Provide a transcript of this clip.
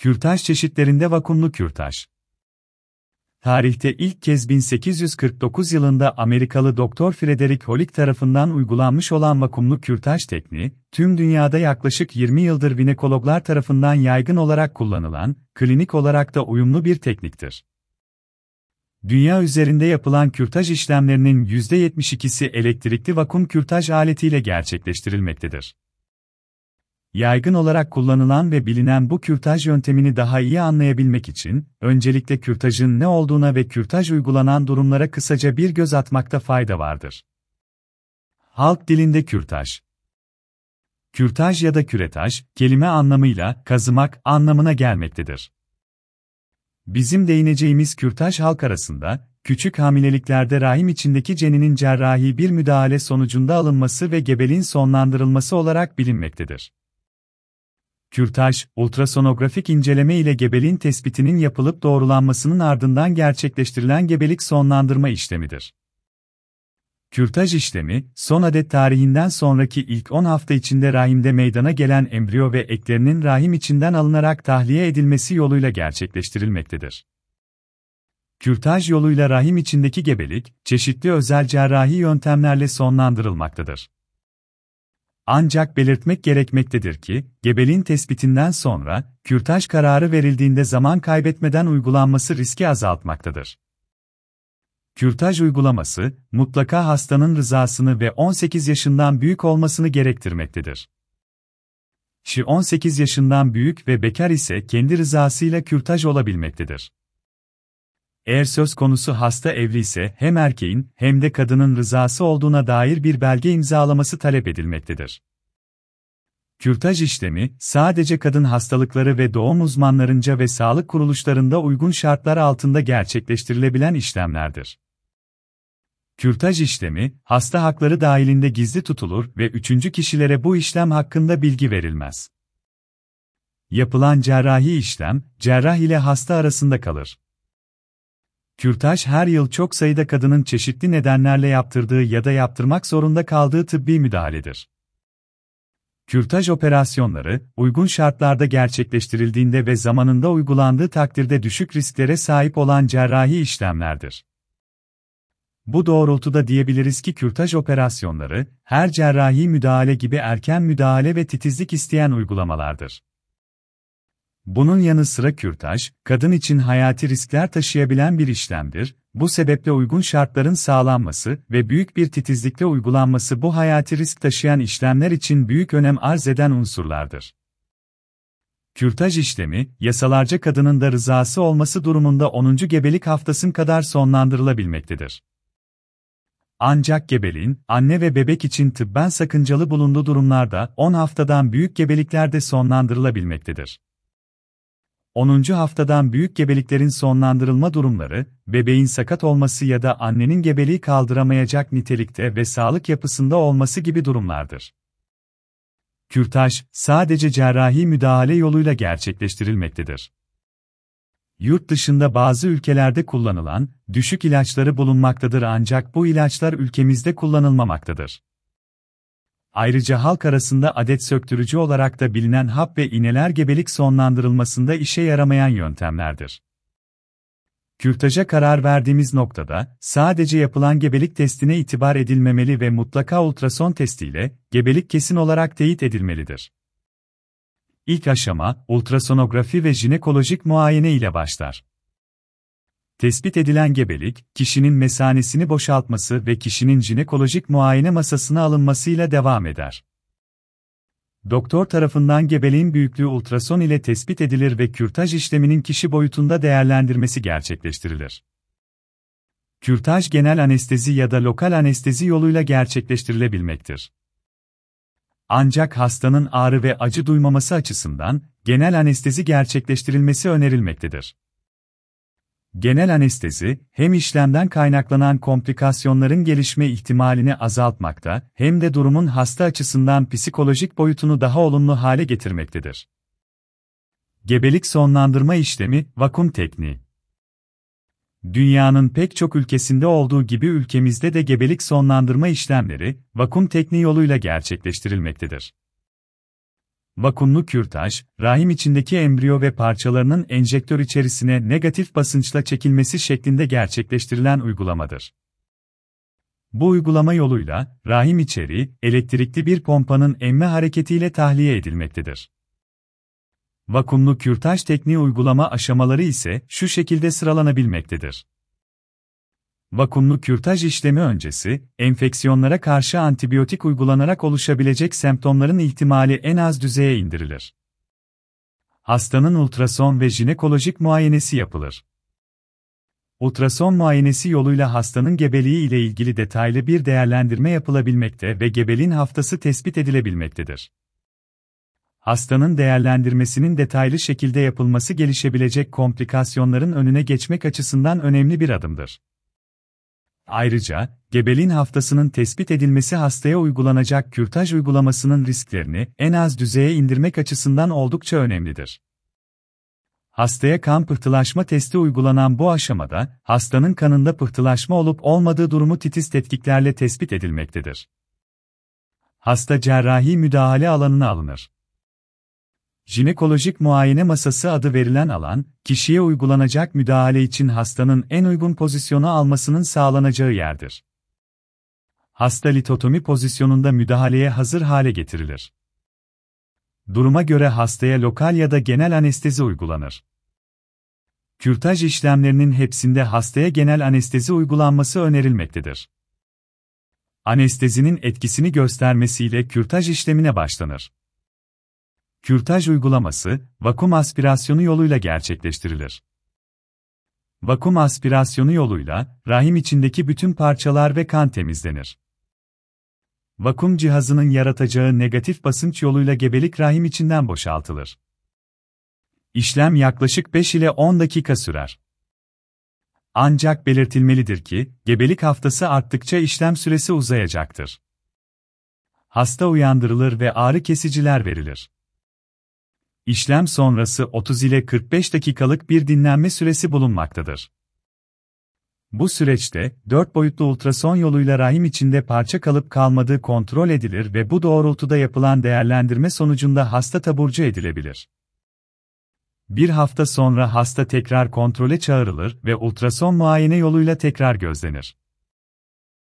Kürtaj çeşitlerinde vakumlu kürtaj. Tarihte ilk kez 1849 yılında Amerikalı Doktor Frederick Holik tarafından uygulanmış olan vakumlu kürtaj tekniği, tüm dünyada yaklaşık 20 yıldır vinekologlar tarafından yaygın olarak kullanılan, klinik olarak da uyumlu bir tekniktir. Dünya üzerinde yapılan kürtaj işlemlerinin %72'si elektrikli vakum kürtaj aletiyle gerçekleştirilmektedir. Yaygın olarak kullanılan ve bilinen bu kürtaj yöntemini daha iyi anlayabilmek için, öncelikle kürtajın ne olduğuna ve kürtaj uygulanan durumlara kısaca bir göz atmakta fayda vardır. Halk dilinde kürtaj. Kürtaj ya da küretaj, kelime anlamıyla kazımak anlamına gelmektedir. Bizim değineceğimiz kürtaj halk arasında, küçük hamileliklerde rahim içindeki ceninin cerrahi bir müdahale sonucunda alınması ve gebeliğin sonlandırılması olarak bilinmektedir. Kürtaj, ultrasonografik inceleme ile gebeliğin tespitinin yapılıp doğrulanmasının ardından gerçekleştirilen gebelik sonlandırma işlemidir. Kürtaj işlemi, son adet tarihinden sonraki ilk 10 hafta içinde rahimde meydana gelen embriyo ve eklerinin rahim içinden alınarak tahliye edilmesi yoluyla gerçekleştirilmektedir. Kürtaj yoluyla rahim içindeki gebelik, çeşitli özel cerrahi yöntemlerle sonlandırılmaktadır. Ancak belirtmek gerekmektedir ki, gebeliğin tespitinden sonra, kürtaj kararı verildiğinde zaman kaybetmeden uygulanması riski azaltmaktadır. Kürtaj uygulaması, mutlaka hastanın rızasını ve 18 yaşından büyük olmasını gerektirmektedir. Kişi 18 yaşından büyük ve bekar ise kendi rızasıyla kürtaj olabilmektedir. Eğer söz konusu hasta evli ise hem erkeğin hem de kadının rızası olduğuna dair bir belge imzalaması talep edilmektedir. Kürtaj işlemi, sadece kadın hastalıkları ve doğum uzmanlarınca ve sağlık kuruluşlarında uygun şartlar altında gerçekleştirilebilen işlemlerdir. Kürtaj işlemi, hasta hakları dahilinde gizli tutulur ve üçüncü kişilere bu işlem hakkında bilgi verilmez. Yapılan cerrahi işlem, cerrah ile hasta arasında kalır. Kürtaj her yıl çok sayıda kadının çeşitli nedenlerle yaptırdığı ya da yaptırmak zorunda kaldığı tıbbi müdahaledir. Kürtaj operasyonları, uygun şartlarda gerçekleştirildiğinde ve zamanında uygulandığı takdirde düşük risklere sahip olan cerrahi işlemlerdir. Bu doğrultuda diyebiliriz ki kürtaj operasyonları, her cerrahi müdahale gibi erken müdahale ve titizlik isteyen uygulamalardır. Bunun yanı sıra kürtaj, kadın için hayati riskler taşıyabilen bir işlemdir, bu sebeple uygun şartların sağlanması ve büyük bir titizlikle uygulanması bu hayati risk taşıyan işlemler için büyük önem arz eden unsurlardır. Kürtaj işlemi, yasalarca kadının da rızası olması durumunda 10. gebelik haftasın kadar sonlandırılabilmektedir. Ancak gebeliğin, anne ve bebek için tıbben sakıncalı bulunduğu durumlarda 10 haftadan büyük gebeliklerde sonlandırılabilmektedir. 10. haftadan büyük gebeliklerin sonlandırılma durumları, bebeğin sakat olması ya da annenin gebeliği kaldıramayacak nitelikte ve sağlık yapısında olması gibi durumlardır. Kürtaj, sadece cerrahi müdahale yoluyla gerçekleştirilmektedir. Yurt dışında bazı ülkelerde kullanılan, düşük ilaçları bulunmaktadır ancak bu ilaçlar ülkemizde kullanılmamaktadır. Ayrıca halk arasında adet söktürücü olarak da bilinen hap ve iğneler gebelik sonlandırılmasında işe yaramayan yöntemlerdir. Kürtaja karar verdiğimiz noktada, sadece yapılan gebelik testine itibar edilmemeli ve mutlaka ultrason testiyle, gebelik kesin olarak teyit edilmelidir. İlk aşama, ultrasonografi ve jinekolojik muayene ile başlar. Tespit edilen gebelik, kişinin mesanesini boşaltması ve kişinin jinekolojik muayene masasına alınmasıyla devam eder. Doktor tarafından gebeliğin büyüklüğü ultrason ile tespit edilir ve kürtaj işleminin kişi boyutunda değerlendirmesi gerçekleştirilir. Kürtaj genel anestezi ya da lokal anestezi yoluyla gerçekleştirilebilmektir. Ancak hastanın ağrı ve acı duymaması açısından genel anestezi gerçekleştirilmesi önerilmektedir. Genel anestezi, hem işlemden kaynaklanan komplikasyonların gelişme ihtimalini azaltmakta, hem de durumun hasta açısından psikolojik boyutunu daha olumlu hale getirmektedir. Gebelik sonlandırma işlemi, vakum tekniği. Dünyanın pek çok ülkesinde olduğu gibi ülkemizde de gebelik sonlandırma işlemleri, vakum tekniği yoluyla gerçekleştirilmektedir. Vakumlu kürtaj, rahim içindeki embriyo ve parçalarının enjektör içerisine negatif basınçla çekilmesi şeklinde gerçekleştirilen uygulamadır. Bu uygulama yoluyla, rahim içeriği, elektrikli bir pompanın emme hareketiyle tahliye edilmektedir. Vakumlu kürtaj tekniği uygulama aşamaları ise şu şekilde sıralanabilmektedir. Vakumlu kürtaj işlemi öncesi, enfeksiyonlara karşı antibiyotik uygulanarak oluşabilecek semptomların ihtimali en az düzeye indirilir. Hastanın ultrason ve jinekolojik muayenesi yapılır. Ultrason muayenesi yoluyla hastanın gebeliği ile ilgili detaylı bir değerlendirme yapılabilmekte ve gebeliğin haftası tespit edilebilmektedir. Hastanın değerlendirmesinin detaylı şekilde yapılması gelişebilecek komplikasyonların önüne geçmek açısından önemli bir adımdır. Ayrıca, gebeliğin haftasının tespit edilmesi hastaya uygulanacak kürtaj uygulamasının risklerini en az düzeye indirmek açısından oldukça önemlidir. Hastaya kan pıhtılaşma testi uygulanan bu aşamada, hastanın kanında pıhtılaşma olup olmadığı durumu titiz tetkiklerle tespit edilmektedir. Hasta cerrahi müdahale alanına alınır. Jinekolojik muayene masası adı verilen alan, kişiye uygulanacak müdahale için hastanın en uygun pozisyonu almasının sağlanacağı yerdir. Hasta litotomi pozisyonunda müdahaleye hazır hale getirilir. Duruma göre hastaya lokal ya da genel anestezi uygulanır. Kürtaj işlemlerinin hepsinde hastaya genel anestezi uygulanması önerilmektedir. Anestezinin etkisini göstermesiyle kürtaj işlemine başlanır. Kürtaj uygulaması, vakum aspirasyonu yoluyla gerçekleştirilir. Vakum aspirasyonu yoluyla, rahim içindeki bütün parçalar ve kan temizlenir. Vakum cihazının yaratacağı negatif basınç yoluyla gebelik rahim içinden boşaltılır. İşlem yaklaşık 5 ile 10 dakika sürer. Ancak belirtilmelidir ki, gebelik haftası arttıkça işlem süresi uzayacaktır. Hasta uyandırılır ve ağrı kesiciler verilir. İşlem sonrası 30 ile 45 dakikalık bir dinlenme süresi bulunmaktadır. Bu süreçte, 4 boyutlu ultrason yoluyla rahim içinde parça kalıp kalmadığı kontrol edilir ve bu doğrultuda yapılan değerlendirme sonucunda hasta taburcu edilebilir. Bir hafta sonra hasta tekrar kontrole çağrılır ve ultrason muayene yoluyla tekrar gözlenir.